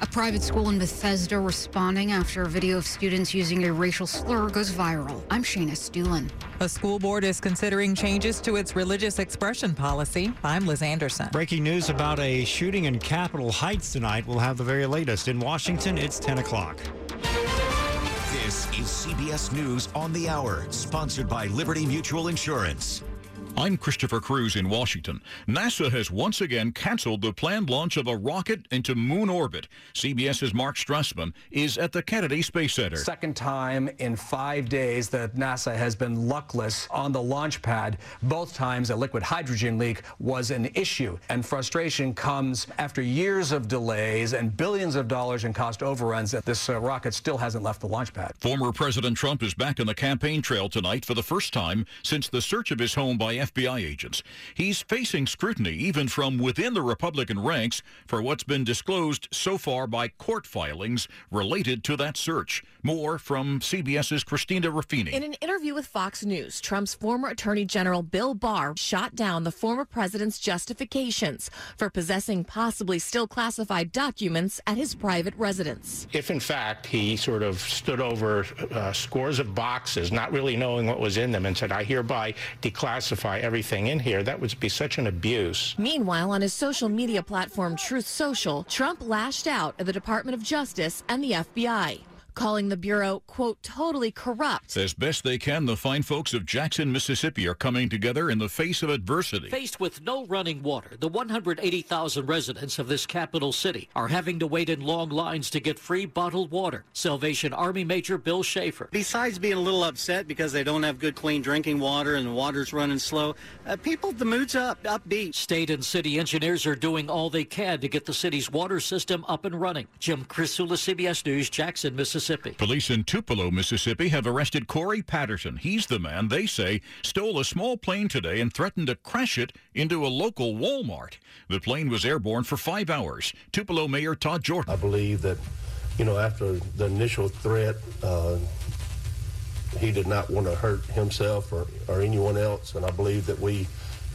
A private school in Bethesda responding after a video of students using a racial slur goes viral. I'm Shayna Estulin. A school board is considering changes to its religious expression policy. I'm Liz Anderson. Breaking news about a shooting in Capitol Heights tonight. We'll have the very latest. In Washington, it's 10 o'clock. This is CBS News on the Hour, sponsored by Liberty Mutual Insurance. I'm Christopher Cruise in Washington. NASA has once again canceled the planned launch of a rocket into moon orbit. CBS's Mark Strassmann is at the Kennedy Space Center. Second time in five days that NASA has been luckless on the launch pad. Both times a liquid hydrogen leak was an issue. And frustration comes after years of delays and billions of dollars in cost overruns that this uh, rocket still hasn't left the launch pad. Former President Trump is back on the campaign trail tonight for the first time since the search of his home by FBI agents. He's facing scrutiny even from within the Republican ranks for what's been disclosed so far by court filings related to that search. More from CBS's Christina Ruffini. In an interview with Fox News, Trump's former Attorney General Bill Barr shot down the former president's justifications for possessing possibly still classified documents at his private residence. If in fact he sort of stood over uh, scores of boxes, not really knowing what was in them, and said, I hereby declassify everything in here, that would be such an abuse. Meanwhile, on his social media platform Truth Social, Trump lashed out at the Department of Justice and the FBI calling the Bureau, quote, totally corrupt. As best they can, the fine folks of Jackson, Mississippi are coming together in the face of adversity. Faced with no running water, the 180,000 residents of this capital city are having to wait in long lines to get free bottled water. Salvation Army Major Bill Schaefer. Besides being a little upset because they don't have good, clean drinking water and the water's running slow, uh, people, the mood's up, upbeat. State and city engineers are doing all they can to get the city's water system up and running. Jim Krasula, CBS News, Jackson, Mississippi. Mississippi. Police in Tupelo, Mississippi have arrested Corey Patterson. He's the man they say stole a small plane today and threatened to crash it into a local Walmart. The plane was airborne for five hours. Tupelo Mayor Todd Jordan. I believe that, you know, after the initial threat, uh, he did not want to hurt himself or, or anyone else. And I believe that we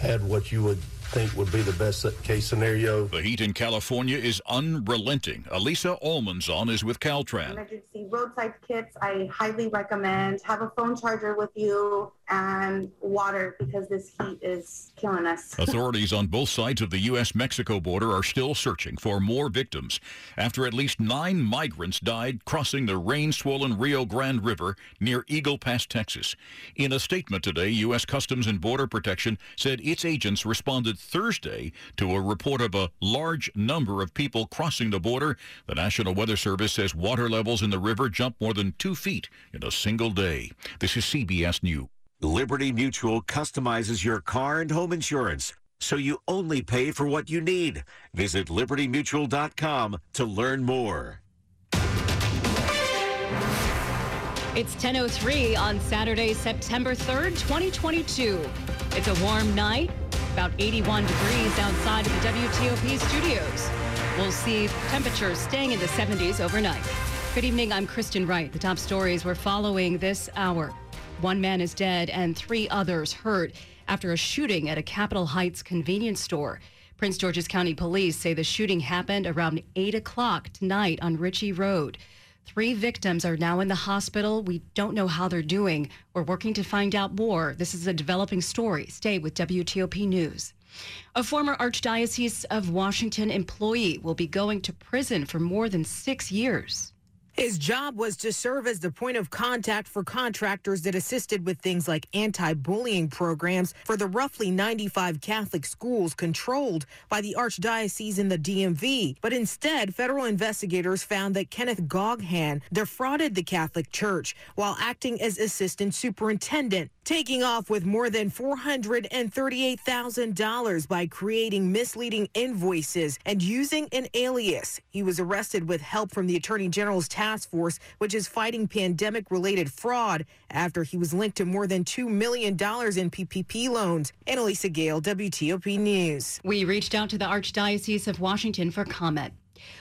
had what you would think would be the best case scenario. The heat in California is unrelenting. Elisa Almanzon is with Caltrans. Emergency roadside kits, I highly recommend. Have a phone charger with you and water because this heat is killing us. Authorities on both sides of the U.S. Mexico border are still searching for more victims after at least nine migrants died crossing the rain swollen Rio Grande River near Eagle Pass, Texas. In a statement today, U.S. Customs and Border Protection said its agents responded Thursday to a report of a large number of people crossing the border. The National Weather Service says water levels in the river jumped more than two feet in a single day. This is CBS News. Liberty Mutual customizes your car and home insurance so you only pay for what you need. Visit libertymutual.com to learn more. It's 10:03 on Saturday, September 3rd, 2022. It's a warm night, about 81 degrees outside of the WTOP studios. We'll see temperatures staying in the 70s overnight. Good evening, I'm Kristen Wright. The top stories we're following this hour. One man is dead and three others hurt after a shooting at a Capitol Heights convenience store. Prince George's County Police say the shooting happened around 8 o'clock tonight on Ritchie Road. Three victims are now in the hospital. We don't know how they're doing. We're working to find out more. This is a developing story. Stay with WTOP News. A former Archdiocese of Washington employee will be going to prison for more than six years. His job was to serve as the point of contact for contractors that assisted with things like anti bullying programs for the roughly 95 Catholic schools controlled by the Archdiocese in the DMV. But instead, federal investigators found that Kenneth Goghan defrauded the Catholic Church while acting as assistant superintendent, taking off with more than $438,000 by creating misleading invoices and using an alias. He was arrested with help from the Attorney General's task force, which is fighting pandemic related fraud after he was linked to more than $2 million in PPP loans. Anna-Lysa Gayle, WTOP News. We reached out to the Archdiocese of Washington for comment.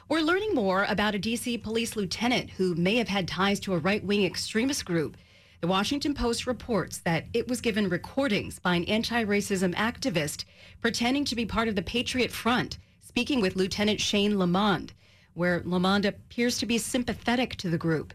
We're learning more about a D.C. police lieutenant who may have had ties to a right wing extremist group. The Washington Post reports that it was given recordings by an anti racism activist pretending to be part of the Patriot Front, speaking with Lieutenant Shane Lamond, where Lamond appears to be sympathetic to the group.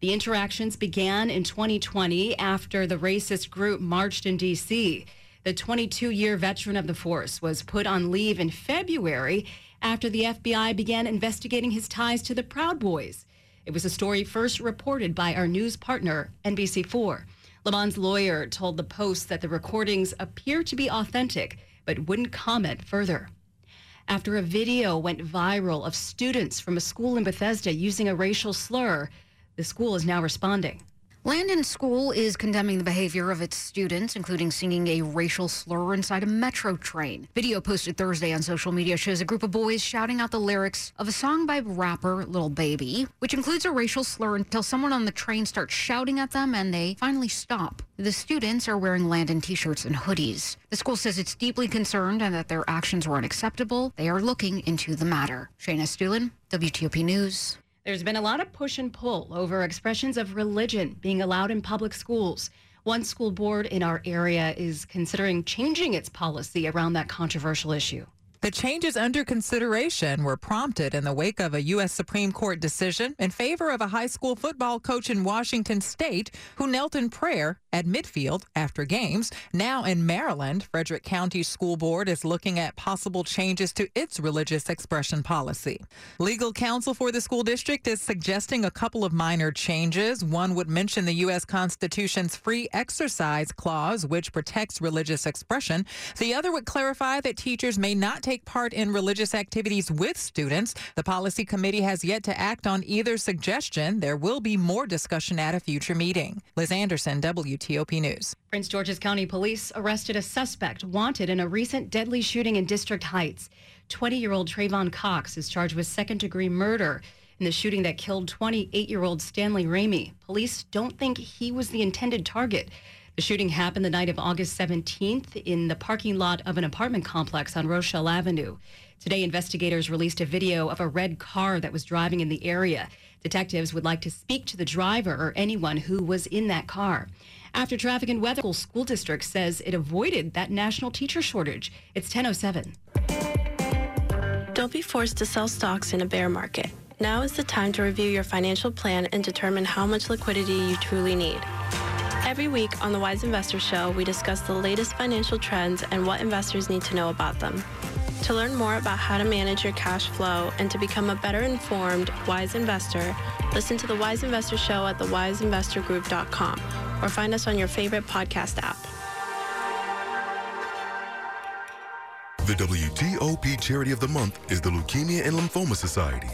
The interactions began in 2020 after the racist group marched in D.C. The 22 year veteran of the force was put on leave in February after the FBI began investigating his ties to the Proud Boys. It was a story first reported by our news partner, NBC4. Lamond's lawyer told the Post that the recordings appear to be authentic, but wouldn't comment further. After a video went viral of students from a school in Bethesda using a racial slur, the school is now responding. Landon School is condemning the behavior of its students, including singing a racial slur inside a metro train. Video posted Thursday on social media shows a group of boys shouting out the lyrics of a song by rapper Lil Baby, which includes a racial slur until someone on the train starts shouting at them and they finally stop. The students are wearing Landon t shirts and hoodies. The school says it's deeply concerned and that their actions were unacceptable. They are looking into the matter. Shayna Estulin, WTOP News. There's been a lot of push and pull over expressions of religion being allowed in public schools. One school board in our area is considering changing its policy around that controversial issue. The changes under consideration were prompted in the wake of a U.S. Supreme Court decision in favor of a high school football coach in Washington state who knelt in prayer at midfield after games. Now in Maryland, Frederick County School Board is looking at possible changes to its religious expression policy. Legal counsel for the school district is suggesting a couple of minor changes. One would mention the U.S. Constitution's free exercise clause, which protects religious expression. The other would clarify that teachers may not take part in religious activities with students. The policy committee has yet to act on either suggestion. There will be more discussion at a future meeting. Liz Anderson, WTOP News. Prince George's County Police arrested a suspect wanted in a recent deadly shooting in District Heights. 20 year old Trayvon Cox is charged with second degree murder in the shooting that killed 28 year old Stanley Ramey. Police don't think he was the intended target. The shooting happened the night of August 17th in the parking lot of an apartment complex on Rochelle Avenue. Today, investigators released a video of a red car that was driving in the area. Detectives would like to speak to the driver or anyone who was in that car. After Traffic and Weather School District says it avoided that national teacher shortage. It's 1007. Don't be forced to sell stocks in a bear market. Now is the time to review your financial plan and determine how much liquidity you truly need. Every week on the Wise Investor Show, we discuss the latest financial trends and what investors need to know about them. To learn more about how to manage your cash flow and to become a better informed, wise investor, listen to the Wise Investor Show at thewiseinvestorgroup.com or find us on your favorite podcast app. The WTOP Charity of the Month is the Leukemia and Lymphoma Society.